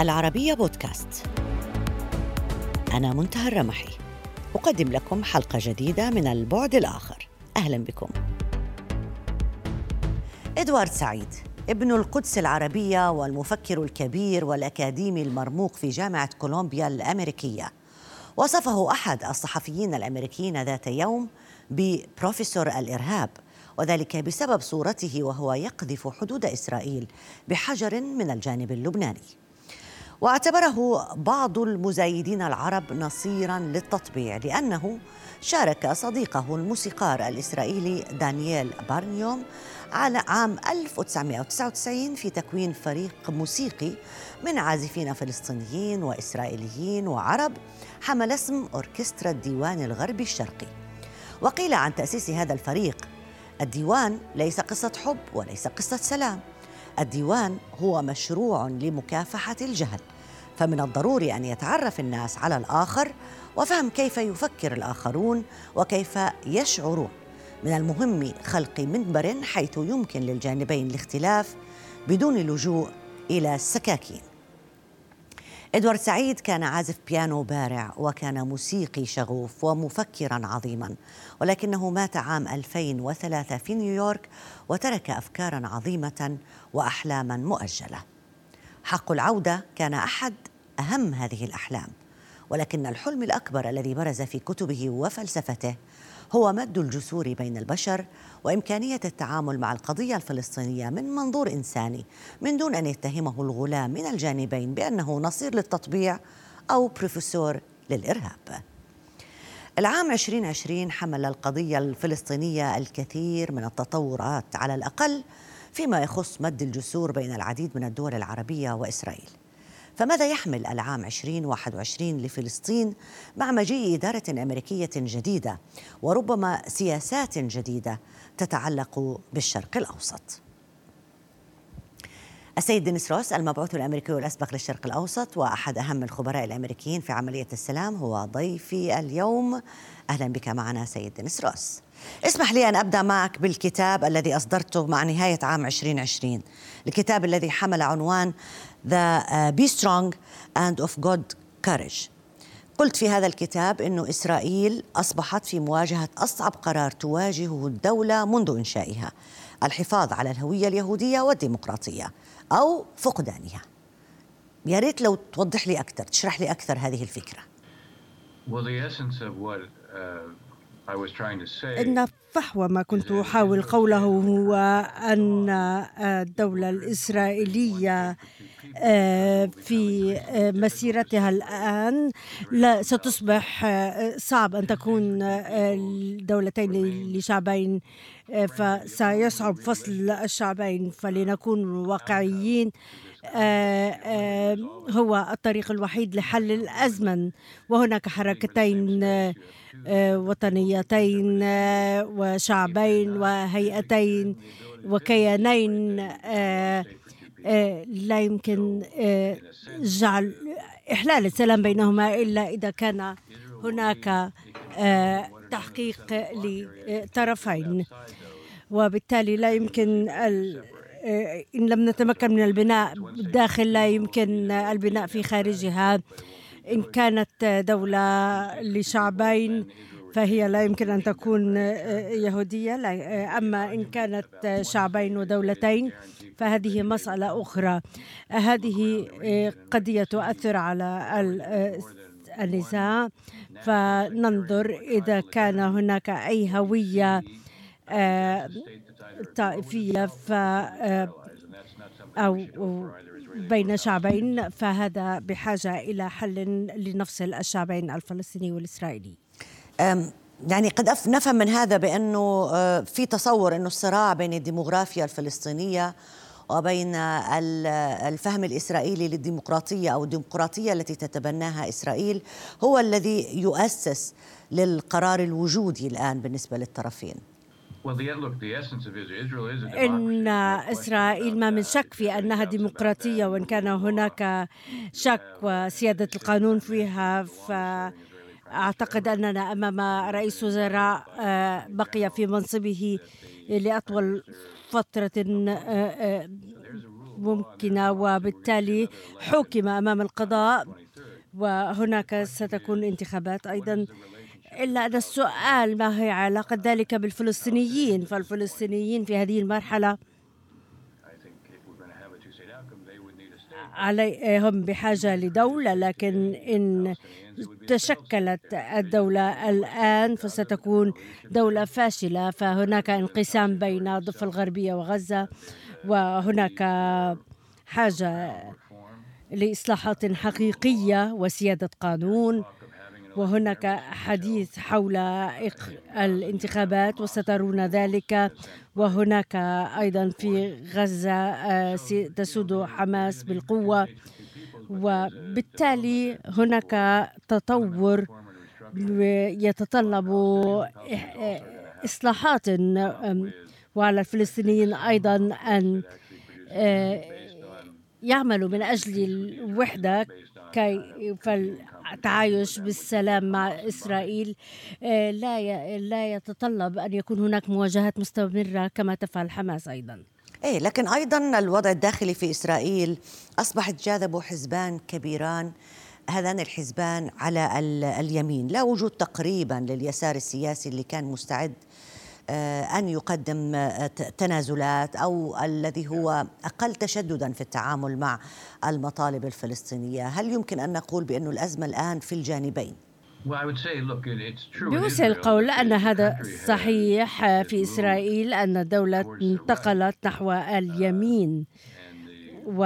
العربية بودكاست. أنا منتهى الرمحي. أقدم لكم حلقة جديدة من البعد الآخر. أهلا بكم. إدوارد سعيد ابن القدس العربية والمفكر الكبير والأكاديمي المرموق في جامعة كولومبيا الأمريكية. وصفه أحد الصحفيين الأمريكيين ذات يوم ببروفيسور الإرهاب وذلك بسبب صورته وهو يقذف حدود إسرائيل بحجر من الجانب اللبناني. واعتبره بعض المزايدين العرب نصيرا للتطبيع لأنه شارك صديقه الموسيقار الإسرائيلي دانييل بارنيوم على عام 1999 في تكوين فريق موسيقي من عازفين فلسطينيين وإسرائيليين وعرب حمل اسم أوركسترا الديوان الغربي الشرقي. وقيل عن تأسيس هذا الفريق الديوان ليس قصة حب وليس قصة سلام الديوان هو مشروع لمكافحة الجهل فمن الضروري أن يتعرف الناس على الآخر وفهم كيف يفكر الآخرون وكيف يشعرون. من المهم خلق منبر حيث يمكن للجانبين الاختلاف بدون اللجوء إلى السكاكين. إدوارد سعيد كان عازف بيانو بارع وكان موسيقي شغوف ومفكرا عظيما ولكنه مات عام 2003 في نيويورك وترك افكارا عظيمة واحلاما مؤجلة. حق العودة كان أحد أهم هذه الأحلام. ولكن الحلم الأكبر الذي برز في كتبه وفلسفته هو مد الجسور بين البشر وإمكانية التعامل مع القضية الفلسطينية من منظور إنساني من دون أن يتهمه الغلام من الجانبين بأنه نصير للتطبيع أو بروفيسور للإرهاب. العام 2020 حمل القضية الفلسطينية الكثير من التطورات على الأقل فيما يخص مد الجسور بين العديد من الدول العربية وإسرائيل. فماذا يحمل العام 2021 لفلسطين مع مجيء إدارة أمريكية جديدة وربما سياسات جديدة تتعلق بالشرق الأوسط؟ السيد دينيس روس المبعوث الأمريكي الأسبق للشرق الأوسط وأحد أهم الخبراء الأمريكيين في عملية السلام هو ضيفي اليوم. أهلا بك معنا سيد دينيس روس. اسمح لي أن أبدأ معك بالكتاب الذي أصدرته مع نهاية عام 2020 الكتاب الذي حمل عنوان The uh, Be Strong and of God Courage. قلت في هذا الكتاب أن إسرائيل أصبحت في مواجهة أصعب قرار تواجهه الدولة منذ إنشائها الحفاظ على الهوية اليهودية والديمقراطية أو فقدانها. يا ريت لو توضح لي أكثر تشرح لي أكثر هذه الفكرة. Well, the essence of what uh, إن فحوى ما كنت أحاول قوله هو أن الدولة الإسرائيلية آه، في آه، مسيرتها الآن لا ستصبح صعب أن تكون دولتين لشعبين فسيصعب فصل الشعبين فلنكون واقعيين. هو الطريق الوحيد لحل الأزمة. وهناك حركتين وطنيتين وشعبين وهيئتين وكيانين لا يمكن جعل إحلال السلام بينهما إلا إذا كان هناك تحقيق لطرفين. وبالتالي لا يمكن إن لم نتمكن من البناء داخل لا يمكن البناء في خارجها. إن كانت دولة لشعبين فهي لا يمكن أن تكون يهودية. أما إن كانت شعبين ودولتين فهذه مسألة أخرى. هذه قضية تؤثر على النزاع. فننظر إذا كان هناك أي هوية طائفية ف أو بين شعبين فهذا بحاجة إلى حل لنفصل الشعبين الفلسطيني والإسرائيلي. يعني قد نفهم من هذا بأنه آه، في تصور أنه الصراع بين الديموغرافيا الفلسطينية وبين الفهم الإسرائيلي للديمقراطية أو الديمقراطية التي تتبناها إسرائيل هو الذي يؤسس للقرار الوجودي الآن بالنسبة للطرفين. إن إسرائيل ما من شك في أنها ديمقراطية وإن كان هناك شك وسيادة القانون فيها فأعتقد أننا أمام رئيس وزراء آه، بقي في منصبه لأطول فترة آه، آه، ممكنة وبالتالي حكم أمام القضاء. وهناك ستكون انتخابات أيضا. إلا أن السؤال ما هي علاقة ذلك بالفلسطينيين؟ فالفلسطينيين في هذه المرحلة عليهم بحاجة لدولة لكن إن تشكلت الدولة الآن فستكون دولة فاشلة. فهناك انقسام بين الضفة الغربية وغزة وهناك حاجة لإصلاحات حقيقية وسيادة قانون. وهناك حديث حول الانتخابات وسترون ذلك وهناك أيضا في غزة آه، تسود حماس بالقوة. وبالتالي هناك تطور يتطلب إصلاحات وعلى الفلسطينيين أيضا أن آه، يعملوا من أجل الوحدة. كي التعايش بالسلام مع إسرائيل آه، لا لا يتطلب أن يكون هناك مواجهات مستمرة كما تفعل حماس أيضا. إيه لكن أيضا الوضع الداخلي في إسرائيل أصبح جاذب حزبان كبيران هذان الحزبان على اليمين. لا وجود تقريبا لليسار السياسي اللي كان مستعد آه، أن يقدم آه، تنازلات أو الذي هو أقل تشددا في التعامل مع المطالب الفلسطينية، هل يمكن أن نقول بأن الأزمة الآن في الجانبين؟ بوسع القول أن هذا صحيح في إسرائيل أن الدولة انتقلت نحو اليمين. و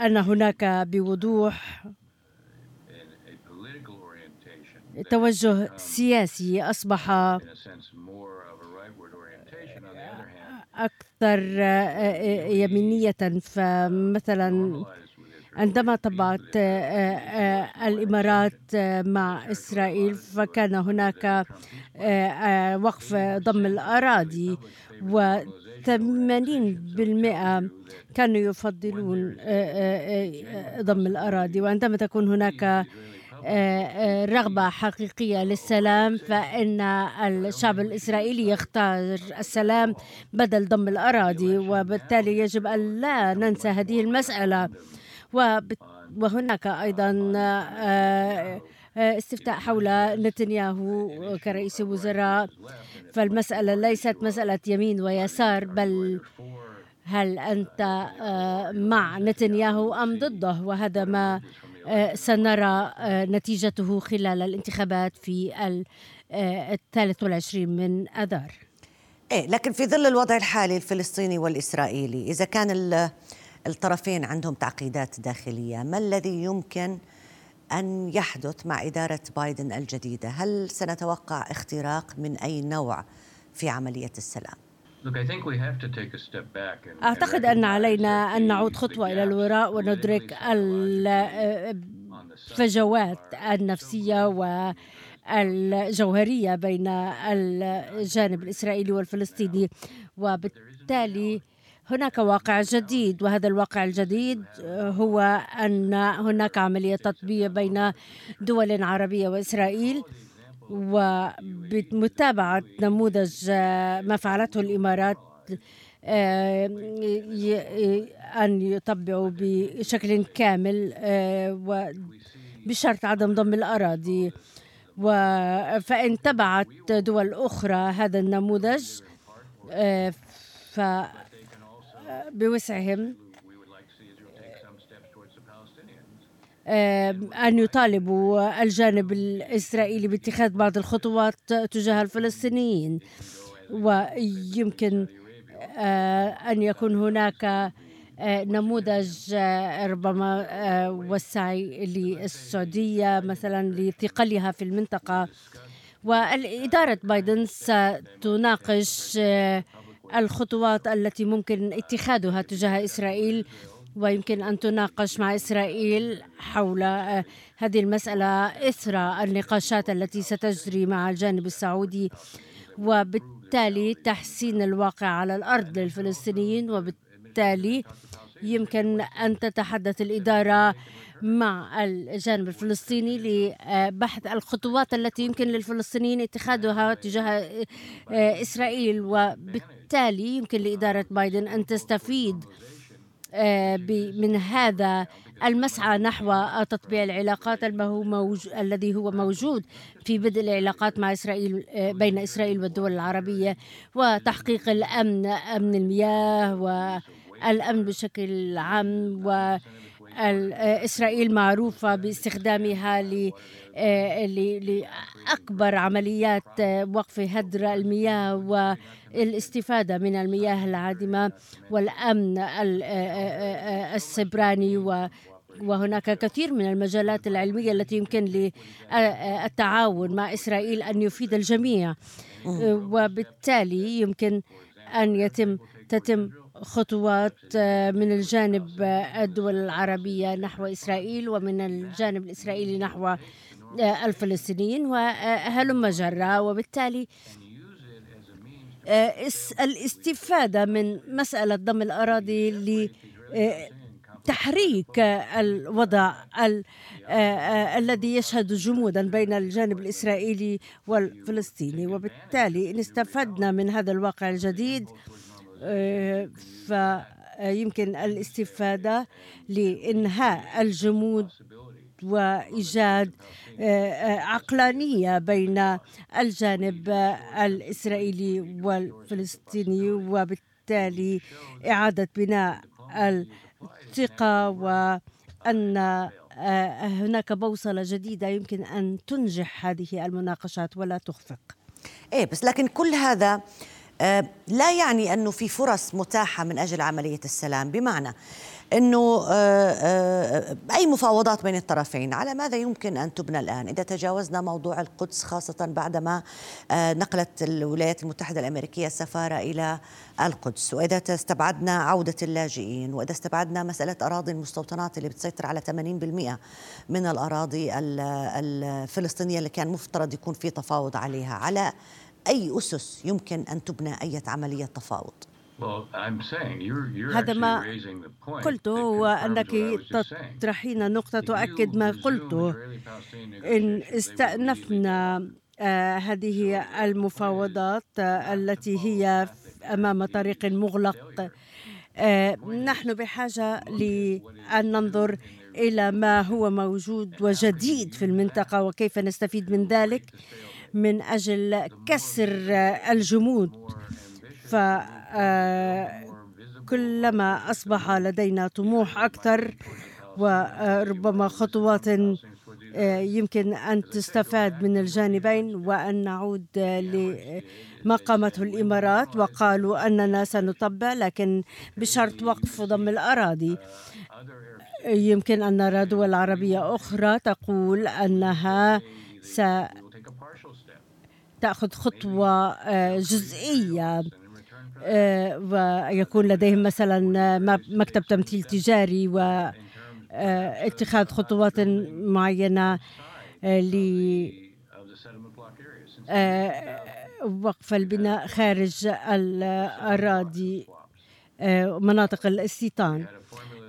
أن هناك بوضوح توجه سياسي أصبح أكثر يمينية. فمثلا عندما طبعت الإمارات مع إسرائيل فكان هناك وقف ضم الأراضي و 80% كانوا يفضلون ضم الأراضي. وعندما تكون هناك آه، آه، رغبة حقيقية للسلام فإن الشعب الإسرائيلي يختار السلام بدل ضم الأراضي وبالتالي يجب أن لا ننسى هذه المسألة. وهناك أيضا آه، استفتاء حول نتنياهو كرئيس وزراء. فالمسألة ليست مسألة يمين ويسار بل هل أنت مع نتنياهو أم ضده؟ وهذا ما آه، سنرى آه، نتيجته خلال الانتخابات في آه، الثالث والعشرين من أذار إيه لكن في ظل الوضع الحالي الفلسطيني والإسرائيلي إذا كان الطرفين عندهم تعقيدات داخلية ما الذي يمكن أن يحدث مع إدارة بايدن الجديدة هل سنتوقع اختراق من أي نوع في عملية السلام؟ أعتقد أن علينا أن نعود خطوة إلى الوراء وندرك الفجوات النفسية والجوهرية بين الجانب الإسرائيلي والفلسطيني. وبالتالي هناك واقع جديد وهذا الواقع الجديد هو أن هناك عملية تطبيع بين دول عربية وإسرائيل. وبمتابعة نموذج آه، ما فعلته الإمارات آه، أن يطبعوا بشكل كامل آه، وبشرط عدم ضم الأراضي. فإن تبعت دول أخرى هذا النموذج فبوسعهم أن يطالبوا الجانب الإسرائيلي باتخاذ بعض الخطوات تجاه الفلسطينيين. ويمكن آه، أن يكون هناك آه، نموذج آه، ربما والسعي للسعودية مثلا لثقلها في المنطقة. والإدارة بايدن ستناقش الخطوات التي ممكن اتخاذها تجاه إسرائيل. ويمكن أن تناقش مع إسرائيل حول آه، هذه المسألة إثر النقاشات التي ستجري مع الجانب السعودي وبالتالي تحسين الواقع على الأرض للفلسطينيين وبالتالي يمكن أن تتحدث الإدارة مع الجانب الفلسطيني لبحث الخطوات التي يمكن للفلسطينيين اتخاذها تجاه إسرائيل وبالتالي يمكن لإدارة بايدن أن تستفيد من هذا المسعى نحو تطبيع العلاقات. الذي هو موجود في بدء العلاقات مع إسرائيل بين إسرائيل والدول العربية وتحقيق الأمن أمن المياه والأمن بشكل عام و إسرائيل معروفة باستخدامها لأكبر عمليات وقف هدر المياه والاستفادة من المياه العادمة والأمن السبراني وهناك كثير من المجالات العلمية التي يمكن للتعاون مع إسرائيل أن يفيد الجميع. وبالتالي يمكن أن يتم تتم خطوات من الجانب الدول العربية نحو إسرائيل ومن الجانب الإسرائيلي نحو الفلسطينيين وهلم جرة وبالتالي الاستفادة من مسألة ضم الأراضي تحريك الوضع ال الذي يشهد جمودا بين الجانب الإسرائيلي والفلسطيني. وبالتالي إن استفدنا من هذا الواقع الجديد فيمكن الاستفادة لإنهاء الجمود وإيجاد عقلانية بين الجانب الإسرائيلي والفلسطيني وبالتالي إعادة بناء الثقة وأن آه، هناك بوصلة جديدة يمكن أن تنجح هذه المناقشات ولا تخفق. إيه بس لكن كل هذا آه، لا يعني أنه في فرص متاحة من أجل عملية السلام. بمعنى إنه آه، آه، أي مفاوضات بين الطرفين على ماذا يمكن أن تبنى الآن؟ إذا تجاوزنا موضوع القدس خاصة بعدما آه، نقلت الولايات المتحدة الأمريكية السفارة إلى القدس. وإذا استبعدنا عودة اللاجئين وإذا استبعدنا مسألة أراضي المستوطنات اللي بتسيطر على 80% من الأراضي الفلسطينية اللي كان مفترض يكون في تفاوض عليها. على أي أسس يمكن أن تبنى أي عملية تفاوض؟ هذا ما قلته هو أنك تطرحين نقطة تؤكد ما قلته. إن استأنفنا آه هذه المفاوضات آه التي هي أمام طريق مغلق. آه نحن بحاجة لأن ننظر إلى ما هو موجود وجديد في المنطقة وكيف نستفيد من ذلك من أجل كسر الجمود. ف كلما أصبح لدينا طموح أكثر وربما خطوات آه، يمكن أن تستفاد من الجانبين وأن نعود لما قامته الإمارات. وقالوا أننا سنطبع لكن بشرط وقف ضم الأراضي. يمكن أن نرى دول عربية أخرى تقول أنها ستأخذ خطوة آه، جزئية. ويكون لديهم مثلا مكتب تمثيل تجاري واتخاذ آه، خطوات معينة آه، وقف البناء خارج الأراضي مناطق الاستيطان.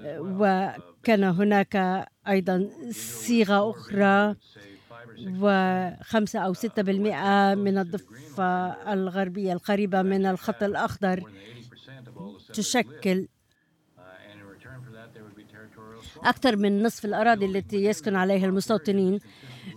وكان هناك أيضا صيغة أخرى وخمسة أو ستة بالمئة من الضفة الغربية القريبة من الخط الأخضر تشكل. أكثر من نصف الأراضي التي يسكن عليها المستوطنين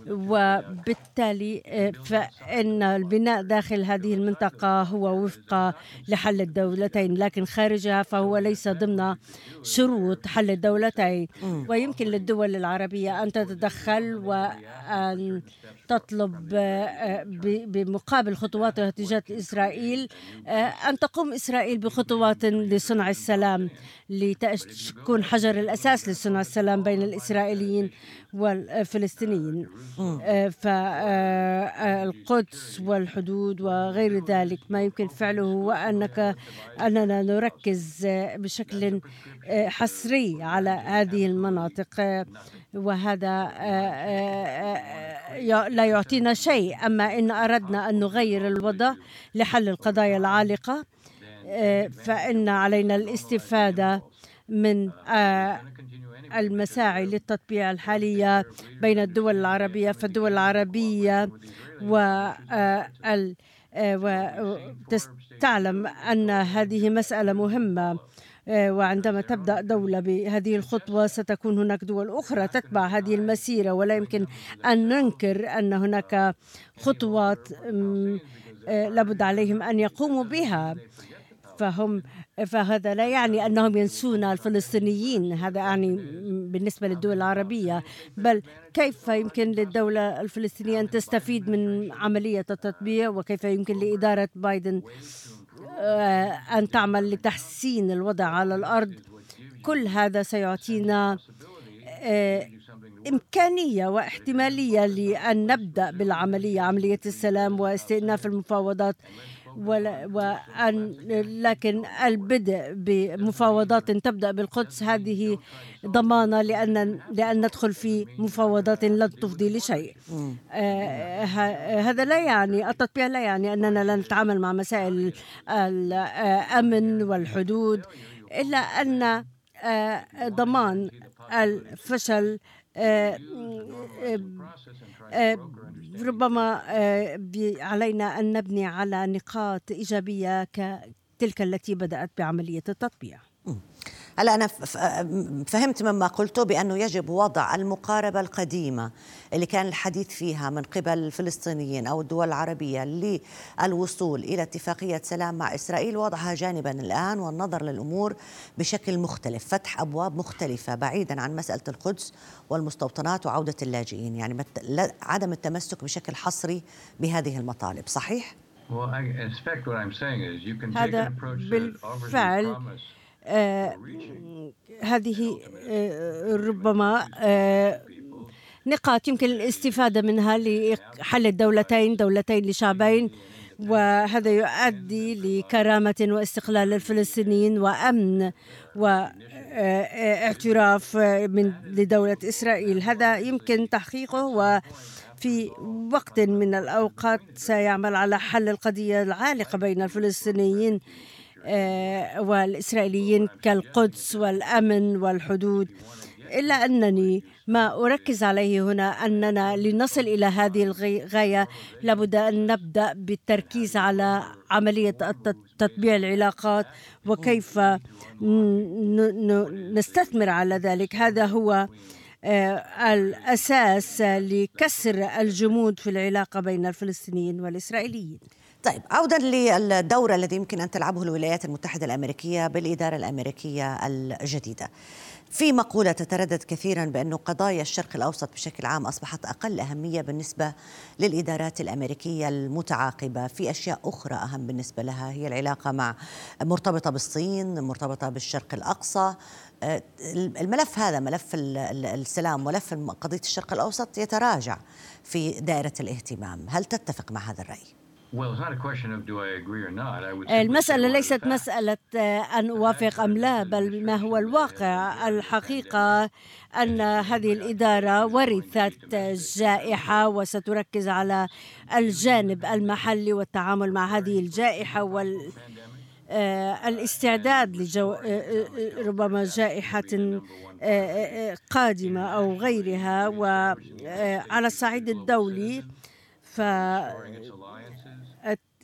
وبالتالي آه، فإن البناء داخل هذه المنطقة هو وفق لحل الدولتين لكن خارجها فهو ليس ضمن شروط حل الدولتين. ويمكن للدول العربية أن تتدخل وأن تطلب آه، بمقابل خطواتها تجاه إسرائيل آه، أن تقوم إسرائيل بخطوات لصنع السلام لتكون حجر الأساس لصنع السلام بين الإسرائيليين والفلسطينيين. فالقدس والحدود وغير ذلك ما يمكن فعله هو أنك أننا نركز بشكل حصري على هذه المناطق وهذا لا يعطينا شيء. أما إن أردنا أن نغير الوضع لحل القضايا العالقة فإن علينا الاستفادة من المساعي للتطبيع الحالية بين الدول العربية فالدول العربية و وتعلم أن هذه مسألة مهمة وعندما تبدأ دولة بهذه الخطوة ستكون هناك دول أخرى تتبع هذه المسيرة ولا يمكن أن ننكر أن هناك خطوات لابد عليهم أن يقوموا بها. فهم فهذا لا يعني أنهم ينسون الفلسطينيين. هذا يعني بالنسبة للدول العربية. بل كيف يمكن للدولة الفلسطينية أن تستفيد من عملية التطبيع؟ وكيف يمكن لإدارة بايدن آه، أن تعمل لتحسين الوضع على الأرض؟ كل هذا سيعطينا آه، إمكانية واحتمالية لأن نبدأ بالعملية عملية السلام واستئناف المفاوضات. وأن لكن البدء بمفاوضات تبدأ بالقدس هذه ضمانة لأن لأن ندخل في مفاوضات لن تفضي لشيء. آه هذا لا يعني التطبيع لا يعني أننا لا نتعامل مع مسائل الأمن والحدود إلا أن آه ضمان الفشل آه آه ربما آه، علينا أن نبني على نقاط إيجابية كتلك التي بدأت بعملية التطبيع. هلا أنا فهمت مما قلته بأنه يجب وضع المقاربة القديمة اللي كان الحديث فيها من قبل الفلسطينيين أو الدول العربية للوصول إلى اتفاقية سلام مع إسرائيل وضعها جانبا الآن والنظر للأمور بشكل مختلف، فتح أبواب مختلفة بعيدا عن مسألة القدس والمستوطنات وعودة اللاجئين، يعني عدم التمسك بشكل حصري بهذه المطالب، صحيح؟ هذا بالفعل هذه آه، ربما آه، نقاط يمكن الاستفادة منها لحل الدولتين دولتين لشعبين وهذا يؤدي لكرامة واستقلال الفلسطينيين وأمن واعتراف من لدولة إسرائيل. هذا يمكن تحقيقه وفي وقت من الأوقات سيعمل على حل القضية العالقة بين الفلسطينيين آه، والإسرائيليين كالقدس والأمن والحدود إلا أنني ما أركز عليه هنا أننا لنصل إلى هذه الغاية لابد أن نبدأ بالتركيز على عملية تطبيع العلاقات وكيف نستثمر على ذلك. هذا هو آه، الأساس لكسر الجمود في العلاقة بين الفلسطينيين والإسرائيليين. طيب عودا للدور الذي يمكن أن تلعبه الولايات المتحدة الأمريكية بالإدارة الأمريكية الجديدة. في مقولة تتردد كثيرا بانه قضايا الشرق الأوسط بشكل عام أصبحت أقل أهمية بالنسبة للإدارات الأمريكية المتعاقبة، في أشياء أخرى أهم بالنسبة لها هي العلاقة مع مرتبطة بالصين، مرتبطة بالشرق الأقصى، الملف هذا ملف السلام ملف قضية الشرق الأوسط يتراجع في دائرة الاهتمام، هل تتفق مع هذا الرأي؟ المسألة ليست مسألة آه، أن أوافق أم لا بل ما هو الواقع الحقيقة أن هذه الإدارة ورثت جائحة وستركز على الجانب المحلي والتعامل مع هذه الجائحة وال آه، الاستعداد لجو آه، ربما جائحة قادمة أو غيرها وعلى الصعيد الدولي. ف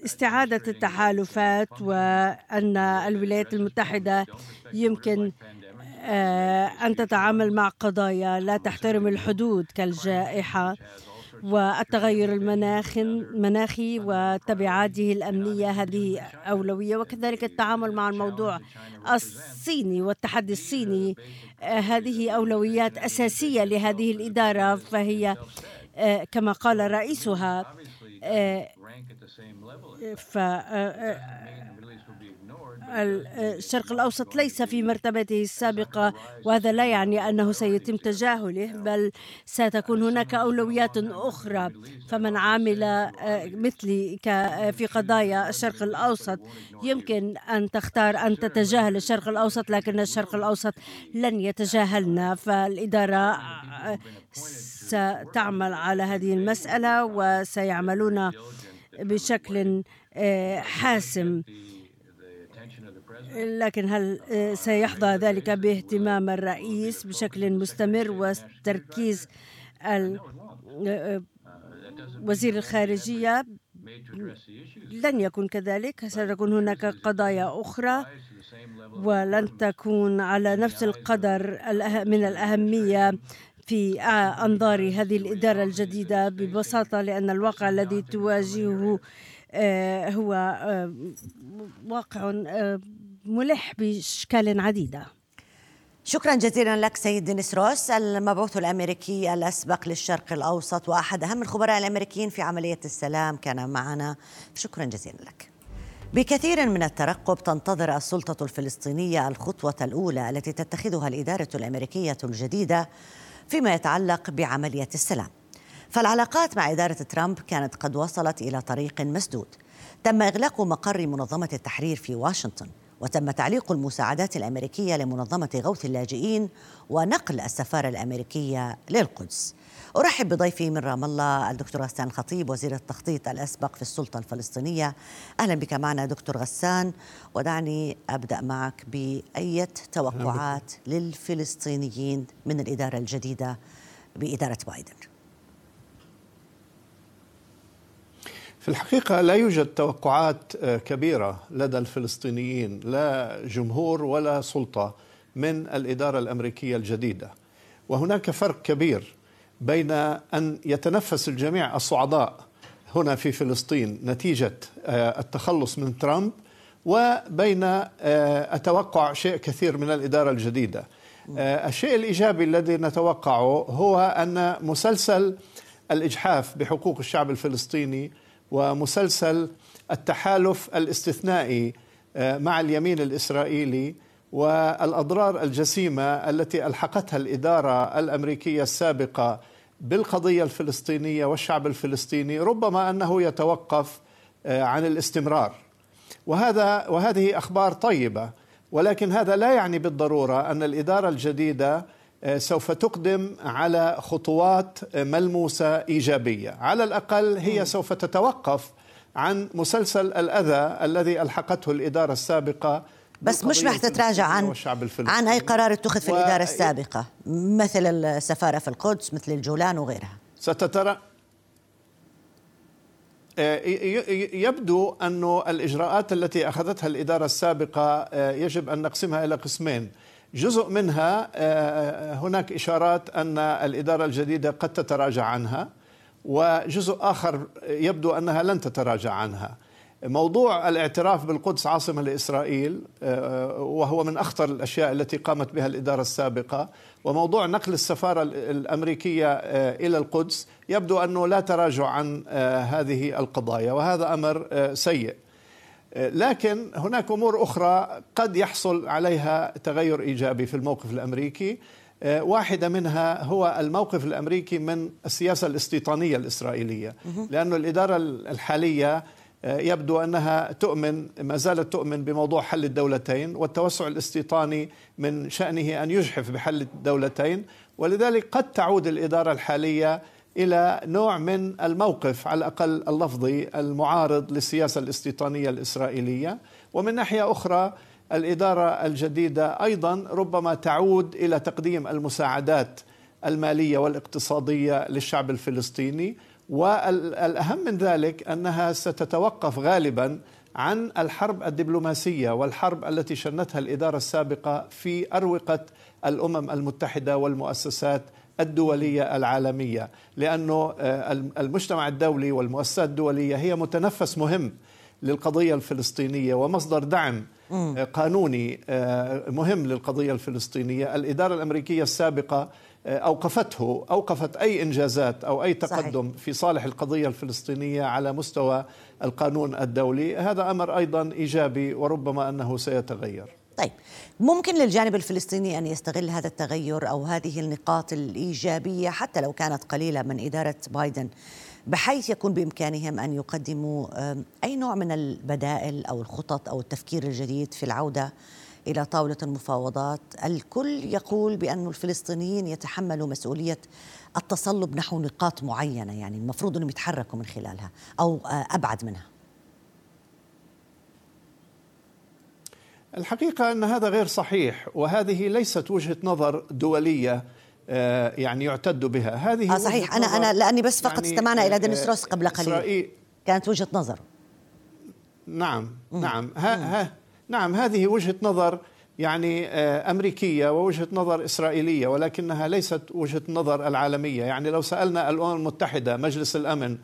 استعادة التحالفات وأن الولايات المتحدة يمكن آه، أن تتعامل مع قضايا لا تحترم الحدود كالجائحة والتغير المناخي وتبعاته الأمنية. هذه أولوية وكذلك التعامل مع الموضوع الصيني والتحدي الصيني. آه، هذه أولويات أساسية لهذه الإدارة فهي آه، كما قال رئيسها ف الشرق الأوسط ليس في مرتبته السابقة وهذا لا يعني أنه سيتم تجاهله بل ستكون هناك أولويات أخرى. فمن عمل آه، مثلي في قضايا الشرق الأوسط. يمكن أن تختار أن تتجاهل الشرق الأوسط لكن الشرق الأوسط لن يتجاهلنا. فالإدارة آه، ستعمل على هذه المسألة وسيعملون بشكل آه، حاسم. لكن هل سيحظى ذلك باهتمام الرئيس بشكل مستمر وتركيز وزير الخارجية؟ لن يكون كذلك. ستكون هناك قضايا أخرى ولن تكون على نفس القدر من الأهمية في أنظار هذه الإدارة الجديدة ببساطة لأن الواقع الذي تواجهه آه، هو آه، واقع آه، ملح بإشكال عديدة. شكرا جزيلا لك سيد دينيس روس المبعوث الأمريكي الأسبق للشرق الأوسط واحد اهم الخبراء الأمريكيين في عملية السلام كان معنا. شكرا جزيلا لك. بكثير من الترقب تنتظر السلطة الفلسطينية الخطوة الأولى التي تتخذها الإدارة الأمريكية الجديدة فيما يتعلق بعملية السلام فالعلاقات مع إدارة ترامب كانت قد وصلت إلى طريق مسدود تم إغلاق مقر منظمة التحرير في واشنطن وتم تعليق المساعدات الأمريكية لمنظمة غوث اللاجئين ونقل السفارة الأمريكية للقدس. ارحب بضيفي من رام الله الدكتور غسان خطيب وزير التخطيط الأسبق في السلطة الفلسطينية. أهلا بك معنا دكتور غسان ودعني أبدأ معك بأي توقعات للفلسطينيين من الإدارة الجديدة بإدارة بايدن. في الحقيقة لا يوجد توقعات آه، كبيرة لدى الفلسطينيين لا جمهور ولا سلطة من الإدارة الأمريكية الجديدة وهناك فرق كبير بين أن يتنفس الجميع الصعداء هنا في فلسطين نتيجة آه، التخلص من ترامب وبين آه، أتوقع شيء كثير من الإدارة الجديدة. الشيء الإيجابي الذي نتوقعه هو أن مسلسل الإجحاف بحقوق الشعب الفلسطيني ومسلسل التحالف الاستثنائي آه، مع اليمين الإسرائيلي والأضرار الجسيمة التي ألحقتها الإدارة الأمريكية السابقة بالقضية الفلسطينية والشعب الفلسطيني ربما أنه يتوقف آه، عن الاستمرار. وهذا وهذه أخبار طيبة ولكن هذا لا يعني بالضرورة أن الإدارة الجديدة آه، سوف تقدم على خطوات ملموسة إيجابية، على الأقل هي سوف تتوقف عن مسلسل الأذى الذي ألحقته الإدارة السابقة بس مش رح تتراجع عن عن أي قرار اتخذ في و... الإدارة السابقة مثل السفارة في القدس مثل الجولان وغيرها. ستترى آه، يبدو أن الإجراءات التي أخذتها الإدارة السابقة آه، يجب أن نقسمها إلى قسمين. جزء منها آه، هناك إشارات أن الإدارة الجديدة قد تتراجع عنها وجزء آخر يبدو أنها لن تتراجع عنها. موضوع الاعتراف بالقدس عاصمة لإسرائيل آه، وهو من أخطر الأشياء التي قامت بها الإدارة السابقة وموضوع نقل السفارة الأمريكية إلى القدس يبدو أنه لا تراجع عن هذه القضايا وهذا أمر سيء. لكن هناك أمور أخرى قد يحصل عليها تغير إيجابي في الموقف الأمريكي واحدة منها هو الموقف الأمريكي من السياسة الاستيطانية الإسرائيلية لأن الإدارة الحالية يبدو أنها تؤمن ما زالت تؤمن بموضوع حل الدولتين والتوسع الاستيطاني من شأنه أن يجحف بحل الدولتين ولذلك قد تعود الإدارة الحالية إلى نوع من الموقف على الأقل اللفظي المعارض للسياسة الاستيطانية الإسرائيلية. ومن ناحية أخرى الإدارة الجديدة أيضا ربما تعود إلى تقديم المساعدات المالية والاقتصادية للشعب الفلسطيني. والأهم من ذلك أنها ستتوقف غالبا عن الحرب الدبلوماسية والحرب التي شنتها الإدارة السابقة في أروقة الأمم المتحدة والمؤسسات الدولية العالمية لأنه آه، المجتمع الدولي والمؤسسات الدولية هي متنفس مهم للقضية الفلسطينية ومصدر دعم آه، قانوني آه، مهم للقضية الفلسطينية. الإدارة الأمريكية السابقة أوقفته أوقفت أي إنجازات أو أي تقدم صحيح. في صالح القضية الفلسطينية على مستوى القانون الدولي هذا أمر أيضا إيجابي وربما أنه سيتغير طيب ممكن للجانب الفلسطيني أن يستغل هذا التغير أو هذه النقاط الإيجابية حتى لو كانت قليلة من إدارة بايدن بحيث يكون بإمكانهم أن يقدموا أي نوع من البدائل أو الخطط أو التفكير الجديد في العودة إلى طاولة المفاوضات، الكل يقول بأن الفلسطينيين يتحملوا مسؤولية التصلب نحو نقاط معينة يعني المفروض إنهم يتحركوا من خلالها أو آه، أبعد منها. الحقيقة أن هذا غير صحيح وهذه ليست وجهة نظر دولية آه، يعني يعتد بها. هذه آه صحيح. أنا أنا لأني بس فقط يعني استمعنا إلى دينيس روس قبل قليل. كانت وجهة نظر. نعم نعم. ها ها. نعم هذه وجهة نظر يعني آه، أمريكية ووجهة نظر إسرائيلية ولكنها ليست وجهة نظر العالمية. يعني لو سألنا الأمم المتحدة مجلس الأمن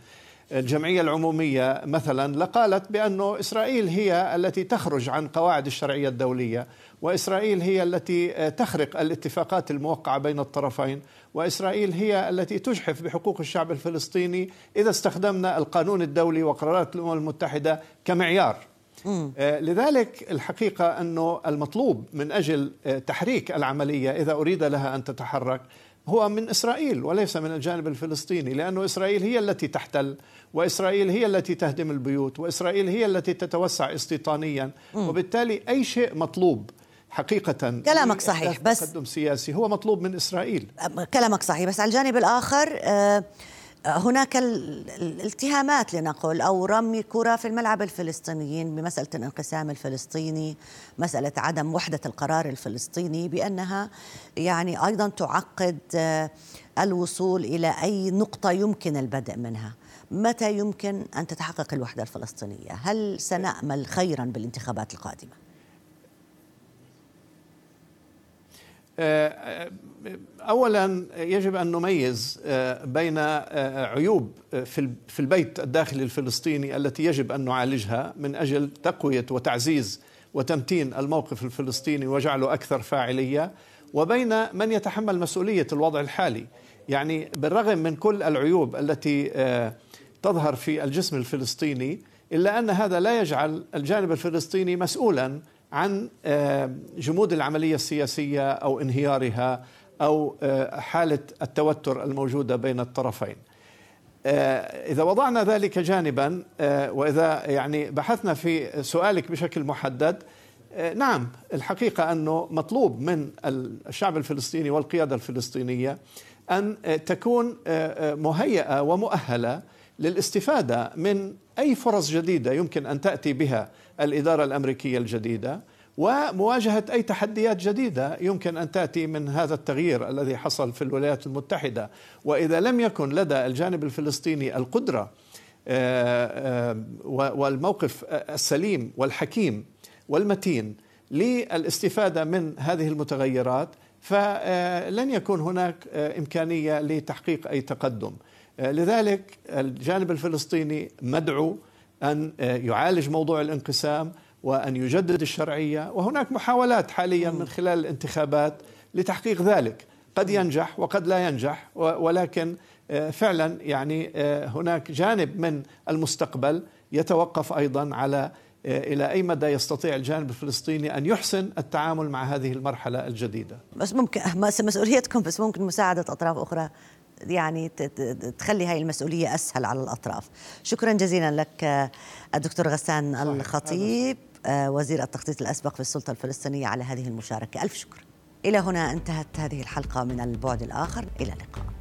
الجمعية العمومية مثلا لقالت بأن إسرائيل هي التي تخرج عن قواعد الشرعية الدولية وإسرائيل هي التي آه، تخرق الاتفاقات الموقعة بين الطرفين وإسرائيل هي التي تجحف بحقوق الشعب الفلسطيني إذا استخدمنا القانون الدولي وقرارات الأمم المتحدة كمعيار. لذلك الحقيقة أنه المطلوب من أجل آه، تحريك العملية إذا أريد لها أن تتحرك هو من إسرائيل وليس من الجانب الفلسطيني لأن إسرائيل هي التي تحتل وإسرائيل هي التي تهدم البيوت وإسرائيل هي التي تتوسع استيطانيا. وبالتالي أي شيء مطلوب حقيقة كلامك صحيح بس تقدم سياسي هو مطلوب من إسرائيل. كلامك صحيح بس على الجانب الآخر آه هناك الاتهامات لنقل أو رمي كرة في الملعب الفلسطينيين بمسألة الانقسام الفلسطيني، مسألة عدم وحدة القرار الفلسطيني بأنها يعني أيضا تعقد آه، الوصول إلى أي نقطة يمكن البدء منها. متى يمكن أن تتحقق الوحدة الفلسطينية؟ هل سنأمل خيرا بالانتخابات القادمة؟ اولا يجب أن نميز آه، بين آه، عيوب في البيت الداخلي الفلسطيني التي يجب أن نعالجها من أجل تقوية وتعزيز وتمتين الموقف الفلسطيني وجعله أكثر فاعلية وبين من يتحمل مسؤولية الوضع الحالي. يعني بالرغم من كل العيوب التي تظهر في الجسم الفلسطيني إلا أن هذا لا يجعل الجانب الفلسطيني مسؤولا عن آه، جمود العملية السياسية أو انهيارها أو آه، حالة التوتر الموجودة بين الطرفين. آه، إذا وضعنا ذلك جانبا وإذا يعني بحثنا في سؤالك بشكل محدد نعم الحقيقة أنه مطلوب من الشعب الفلسطيني والقيادة الفلسطينية أن تكون مهيئة ومؤهلة للاستفادة من أي فرص جديدة يمكن أن تأتي بها الإدارة الأمريكية الجديدة ومواجهة أي تحديات جديدة يمكن أن تأتي من هذا التغيير الذي حصل في الولايات المتحدة. وإذا لم يكن لدى الجانب الفلسطيني القدرة آه، آه، والموقف السليم والحكيم والمتين للاستفادة من هذه المتغيرات فلن يكون هناك إمكانية لتحقيق أي تقدم. لذلك الجانب الفلسطيني مدعو أن يعالج موضوع الانقسام وأن يجدد الشرعية. وهناك محاولات حاليا من خلال الانتخابات لتحقيق ذلك. قد ينجح وقد لا ينجح ولكن فعلا يعني هناك جانب من المستقبل يتوقف أيضا على إلى أي مدى يستطيع الجانب الفلسطيني أن يحسن التعامل مع هذه المرحلة الجديدة. بس ممكن مسؤوليتكم بس ممكن مساعدة أطراف أخرى. يعني تخلي هاي المسؤولية أسهل على الأطراف. شكرا جزيلا لك الدكتور غسان الخطيب آه، وزير التخطيط الأسبق في السلطة الفلسطينية على هذه المشاركة. ألف شكر. إلى هنا انتهت هذه الحلقة من البعد الآخر. إلى اللقاء.